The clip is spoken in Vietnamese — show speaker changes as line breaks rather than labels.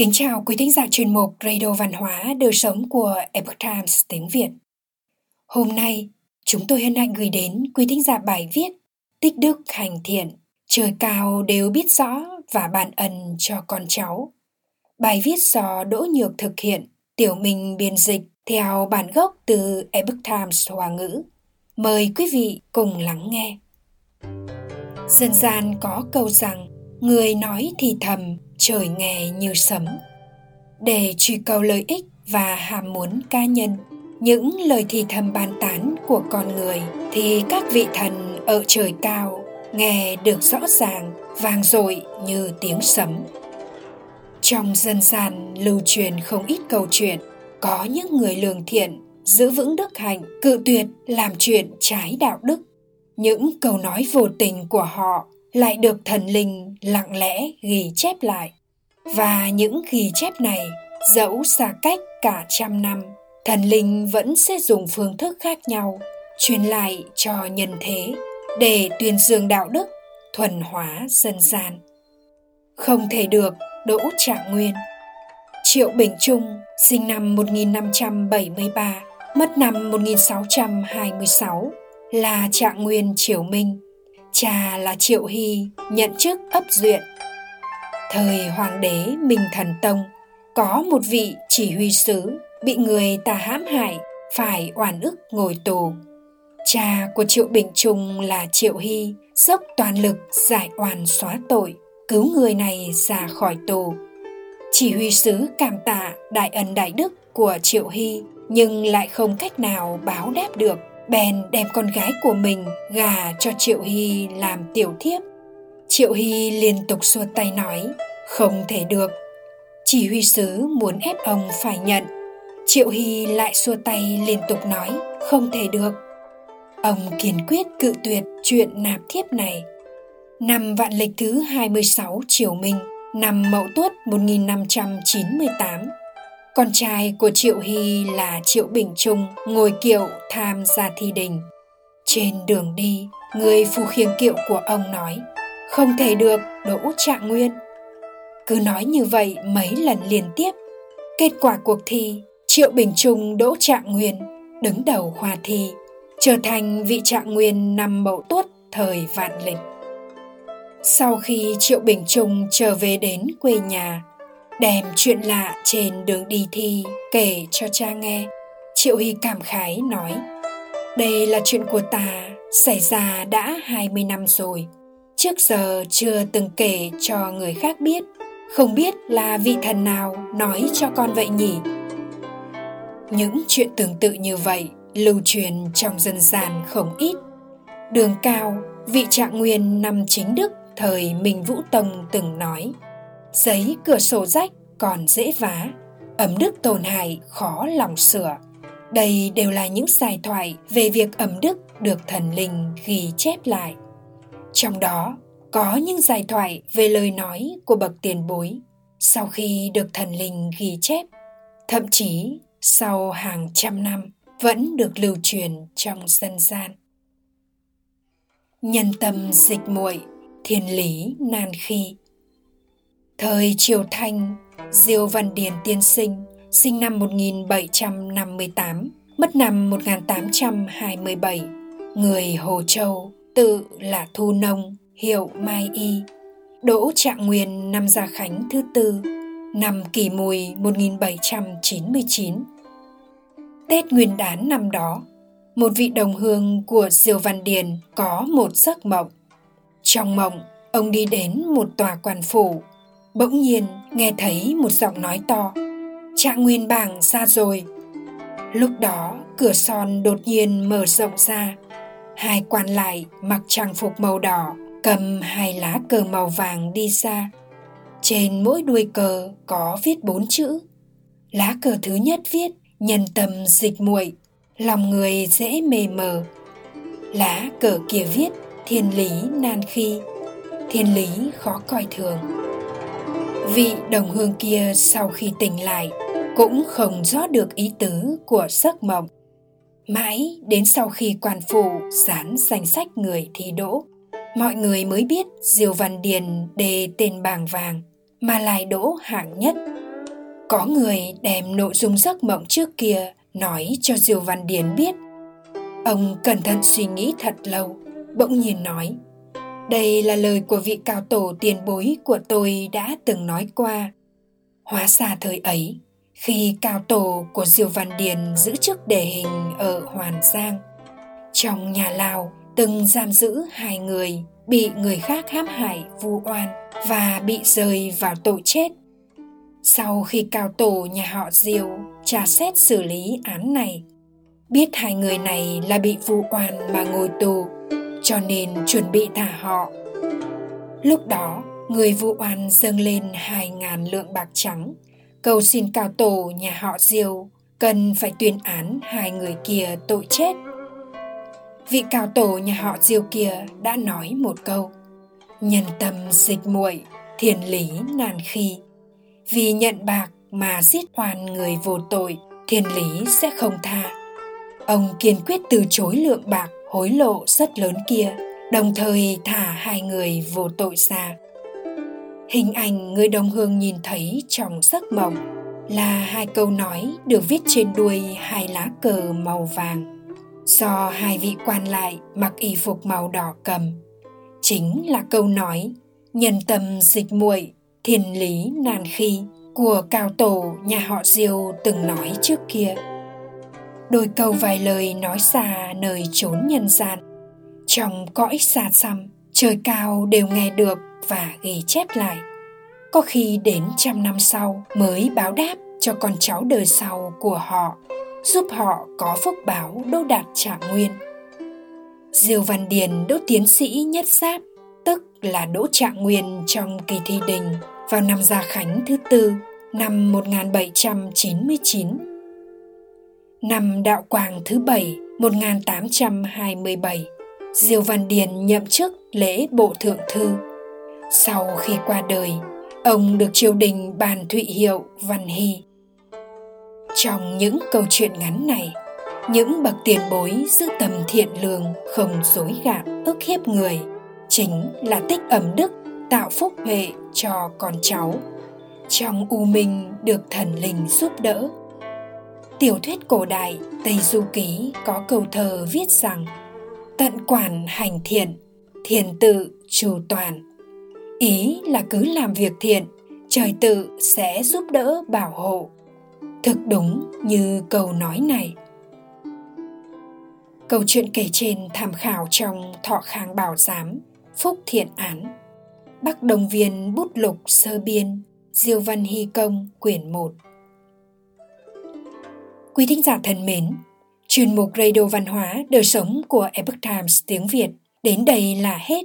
Kính chào quý thính giả chuyên mục Radio Văn hóa Đời Sống của Epoch Times tiếng Việt. Hôm nay, chúng tôi hân hạnh gửi đến quý thính giả bài viết Tích đức hành thiện, trời cao đều biết rõ và ban ân cho con cháu. Bài viết do Đỗ Nhược thực hiện, tiểu mình biên dịch theo bản gốc từ Epoch Times Hoa ngữ. Mời quý vị cùng lắng nghe. Dân gian có câu rằng, người nói thì thầm, trời nghe như sấm. Để truy cầu lợi ích và ham muốn cá nhân, những lời thì thầm bàn tán của con người thì các vị thần ở trời cao nghe được rõ ràng, vang dội như tiếng sấm. Trong dân gian lưu truyền không ít câu chuyện, có những người lương thiện, giữ vững đức hạnh, cự tuyệt làm chuyện trái đạo đức. Những câu nói vô tình của họ lại được thần linh lặng lẽ ghi chép lại và những ghi chép này dẫu xa cách cả trăm năm, thần linh vẫn sẽ dùng phương thức khác nhau, truyền lại cho nhân thế để tuyên dương đạo đức, thuần hóa dân gian. Không thể được, đỗ trạng nguyên. Triệu bình trung, sinh năm 1573 mất năm 1626 là trạng nguyên triều minh. Cha là triệu hy, nhận chức ấp duyện. Thời Hoàng đế Minh Thần Tông, có một vị chỉ huy sứ bị người ta hãm hại, phải oan ức ngồi tù. Cha của Triệu Bình Trung là Triệu Hy dốc toàn lực giải oan xóa tội, cứu người này ra khỏi tù. Chỉ huy sứ cảm tạ đại ân đại đức của Triệu Hy nhưng lại không cách nào báo đáp được bèn đem con gái của mình gà cho Triệu Hy làm tiểu thiếp Triệu Hy liên tục xua tay nói, không thể được. Chỉ huy sứ muốn ép ông phải nhận. Triệu Hy lại xua tay liên tục nói, không thể được. Ông kiên quyết cự tuyệt chuyện nạp thiếp này. Năm vạn lịch thứ 26 Triều Minh, năm Mậu Tuất 1598, con trai của Triệu Hy là Triệu Bình Trung ngồi kiệu tham gia thi đình. Trên đường đi, người phù khiêng kiệu của ông nói – không thể được, đỗ trạng nguyên. Cứ nói như vậy mấy lần liên tiếp. Kết quả cuộc thi, triệu bình trung, đỗ trạng nguyên đứng đầu khoa thi, trở thành vị trạng nguyên năm mậu tuất thời vạn lịch. Sau khi triệu bình trung trở về đến quê nhà, đem chuyện lạ trên đường đi thi kể cho cha nghe, triệu hy cảm khái nói, đây là chuyện của ta, xảy ra đã 20 năm rồi trước giờ chưa từng kể cho người khác biết. Không biết là vị thần nào nói cho con vậy nhỉ? Những chuyện tương tự như vậy lưu truyền trong dân gian không ít. Đường cao, vị trạng nguyên năm chính đức thời minh vũ tông từng nói, giấy cửa sổ rách còn dễ vá, ẩm đức tổn hại khó lòng sửa. Đây đều là những giải thoại về việc ẩm đức được thần linh ghi chép lại trong đó, có những giải thoại về lời nói của bậc tiền bối sau khi được thần linh ghi chép. Thậm chí, sau hàng trăm năm, vẫn được lưu truyền trong dân gian. Nhân tâm dịch muội, thiên lý nan khi. Thời triều thanh, diêu văn điền tiên sinh sinh năm 1758 mất năm 1827 người Hồ Châu tự là Thu Nông hiệu Mai Y, Đỗ Trạng Nguyên năm Gia Khánh thứ tư, năm Kỷ Mùi 1799. Tết Nguyên đán năm đó, một vị đồng hương của Diều Văn Điền có một giấc mộng. Trong mộng, ông đi đến một tòa quan phủ, bỗng nhiên nghe thấy một giọng nói to, Trạng Nguyên bảng ra rồi. Lúc đó, cửa son đột nhiên mở rộng ra, hai quan lại mặc trang phục màu đỏ, cầm hai lá cờ màu vàng đi xa trên mỗi đuôi cờ có viết bốn chữ. Lá cờ thứ nhất viết, nhân tâm dịch muội, lòng người dễ mê mờ. Lá cờ kia viết, thiên lý nan khi, thiên lý khó coi thường. Vị đồng hương kia sau khi tỉnh lại cũng không rõ được ý tứ của giấc mộng mãi đến sau khi quan phủ dán danh sách người thi đỗ mọi người mới biết Diều Văn Điền đề tên bảng vàng mà lại đỗ hạng nhất. Có người đem nội dung giấc mộng trước kia nói cho Diêu Văn Điền biết. Ông cẩn thận suy nghĩ thật lâu, bỗng nhiên nói. Đây là lời của vị cao tổ tiền bối của tôi đã từng nói qua. Hóa ra thời ấy, khi cao tổ của Diêu Văn Điền giữ chức đề hình ở Hoàn Giang, trong nhà Lào từng giam giữ hai người bị người khác hãm hại vu oan và bị rơi vào tội chết. Sau khi cao tổ nhà họ Diêu tra xét xử lý án này, biết hai người này là bị vu oan mà ngồi tù, cho nên chuẩn bị thả họ. Lúc đó, người vu oan dâng lên hai ngàn lượng bạc trắng, cầu xin cao tổ nhà họ Diêu cần phải tuyên án hai người kia tội chết. Vị cao tổ nhà họ diêu kia đã nói một câu, nhân tâm dịch muội thiên lý nàn khi. Vì nhận bạc mà giết oan người vô tội thiên lý sẽ không tha. Ông kiên quyết từ chối lượng bạc hối lộ rất lớn kia, đồng thời thả hai người vô tội ra hình ảnh người đồng hương nhìn thấy trong giấc mộng là hai câu nói được viết trên đuôi hai lá cờ màu vàng. Do hai vị quan lại mặc y phục màu đỏ cầm, chính là câu nói nhân tâm dịch muội, thiên lý nàn khi của cao tổ nhà họ diêu từng nói trước kia. Đôi câu vài lời nói xa nơi chốn nhân gian, trong cõi xa xăm, trời cao đều nghe được và ghi chép lại có khi đến trăm năm sau mới báo đáp cho con cháu đời sau của họ giúp họ có phúc báo đô đạt trạng nguyên. Diêu Văn Điền đỗ tiến sĩ nhất giáp, tức là đỗ trạng nguyên trong kỳ thi đình vào năm Gia Khánh thứ tư năm 1799. Năm Đạo Quang thứ bảy 1827, Diêu Văn Điền nhậm chức lễ bộ thượng thư. Sau khi qua đời, ông được triều đình bàn thụy hiệu Văn Hy. Trong những câu chuyện ngắn này những bậc tiền bối giữ tầm thiện lương không dối gạt ức hiếp người chính là tích ẩm đức tạo phúc huệ cho con cháu. Trong u minh được thần linh giúp đỡ tiểu thuyết cổ đại tây du ký có câu thơ viết rằng tận quản hành thiện thiền tự trù toàn ý là cứ làm việc thiện, trời tự sẽ giúp đỡ bảo hộ. Thực đúng như câu nói này. Câu chuyện kể trên tham khảo trong thọ khang bảo giám, phúc thiện án. Bắc đồng viên bút lục sơ biên, diêu văn hy công, quyển 1 quý thính giả thân mến, chuyên mục radio văn hóa đời sống của epoch times tiếng việt đến đây là hết